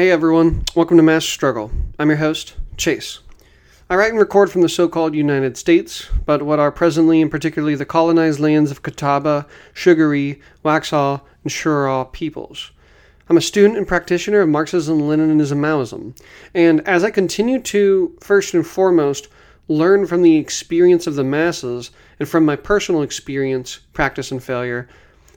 Hey everyone, welcome to Mass Struggle. I'm your host, Chase. I write and record from the so called United States, but what are presently and particularly the colonized lands of Catawba, Sugaree, Waxhaw, and Cheraw peoples. I'm a student and practitioner of Marxism, Leninism, Maoism, and as I continue to, first and foremost, learn from the experience of the masses and from my personal experience, practice, and failure,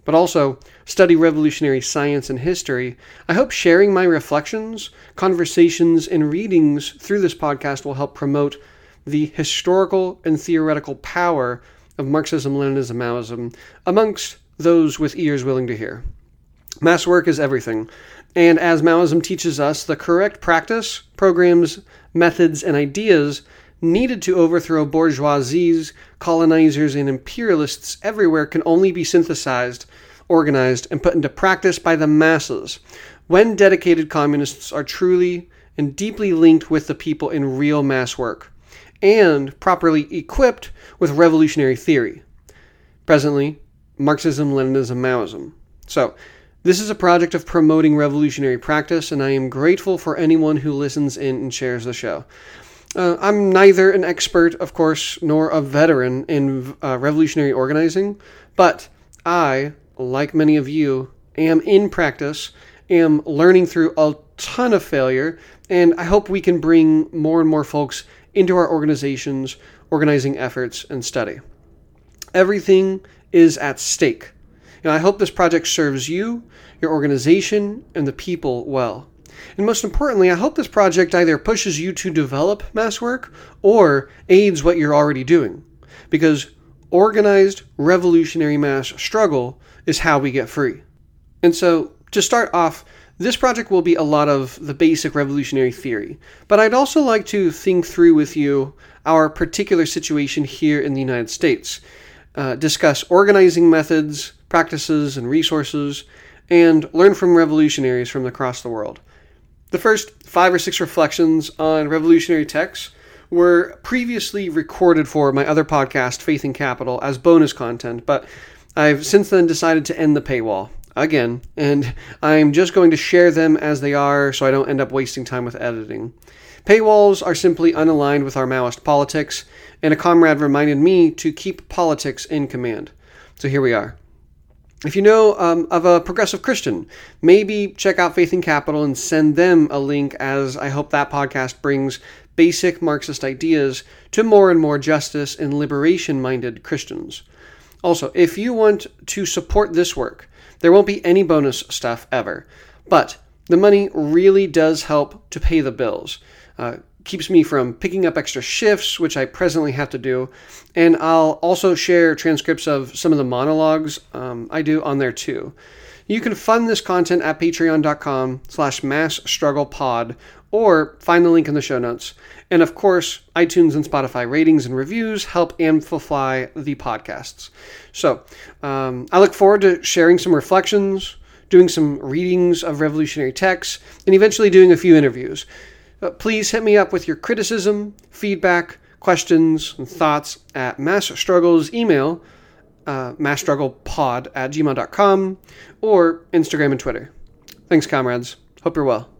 but also study revolutionary science and history, I hope sharing my reflections, conversations, and readings through this podcast will help promote the historical and theoretical power of Marxism, Leninism, Maoism amongst those with ears willing to hear. Mass work is everything, and as Maoism teaches us, the correct practice, programs, methods, and ideas needed to overthrow bourgeoisies, colonizers, and imperialists everywhere can only be synthesized, organized, and put into practice by the masses when dedicated communists are truly and deeply linked with the people in real mass work and properly equipped with revolutionary theory. Presently, Marxism, Leninism, Maoism. So, this is a project of promoting revolutionary practice, and I am grateful for anyone who listens in and shares the show. Uh, I'm neither an expert, of course, nor a veteran in uh, revolutionary organizing, but I, like many of you, am in practice, am learning through a ton of failure, and I hope we can bring more and more folks into our organizations, organizing efforts, and study. Everything is at stake. And I hope this project serves you, your organization, and the people well. And most importantly, I hope this project either pushes you to develop mass work or aids what you're already doing. Because organized revolutionary mass struggle is how we get free. And so, to start off, this project will be a lot of the basic revolutionary theory, but I'd also like to think through with you our particular situation here in the United States, uh, discuss organizing methods, practices, and resources, and learn from revolutionaries from across the world. The first five or six reflections on revolutionary texts were previously recorded for my other podcast, Faith in Capital, as bonus content, but I've since then decided to end the paywall again, and I'm just going to share them as they are so I don't end up wasting time with editing. Paywalls are simply unaligned with our Maoist politics, and a comrade reminded me to keep politics in command. So here we are. If you know um, of a progressive Christian, maybe check out Faith in Capital and send them a link, as I hope that podcast brings basic Marxist ideas to more and more justice and liberation minded Christians. Also, if you want to support this work, there won't be any bonus stuff ever, but the money really does help to pay the bills. Uh, keeps me from picking up extra shifts, which I presently have to do. And I'll also share transcripts of some of the monologues um, I do on there too. You can fund this content at patreon.com slash massstrugglepod or find the link in the show notes. And of course, iTunes and Spotify ratings and reviews help amplify the podcasts. So um, I look forward to sharing some reflections, doing some readings of revolutionary texts, and eventually doing a few interviews. Uh, please hit me up with your criticism, feedback, questions, and thoughts at Mass Struggles email, uh, massstrugglepod at gmail.com, or Instagram and Twitter. Thanks, comrades. Hope you're well.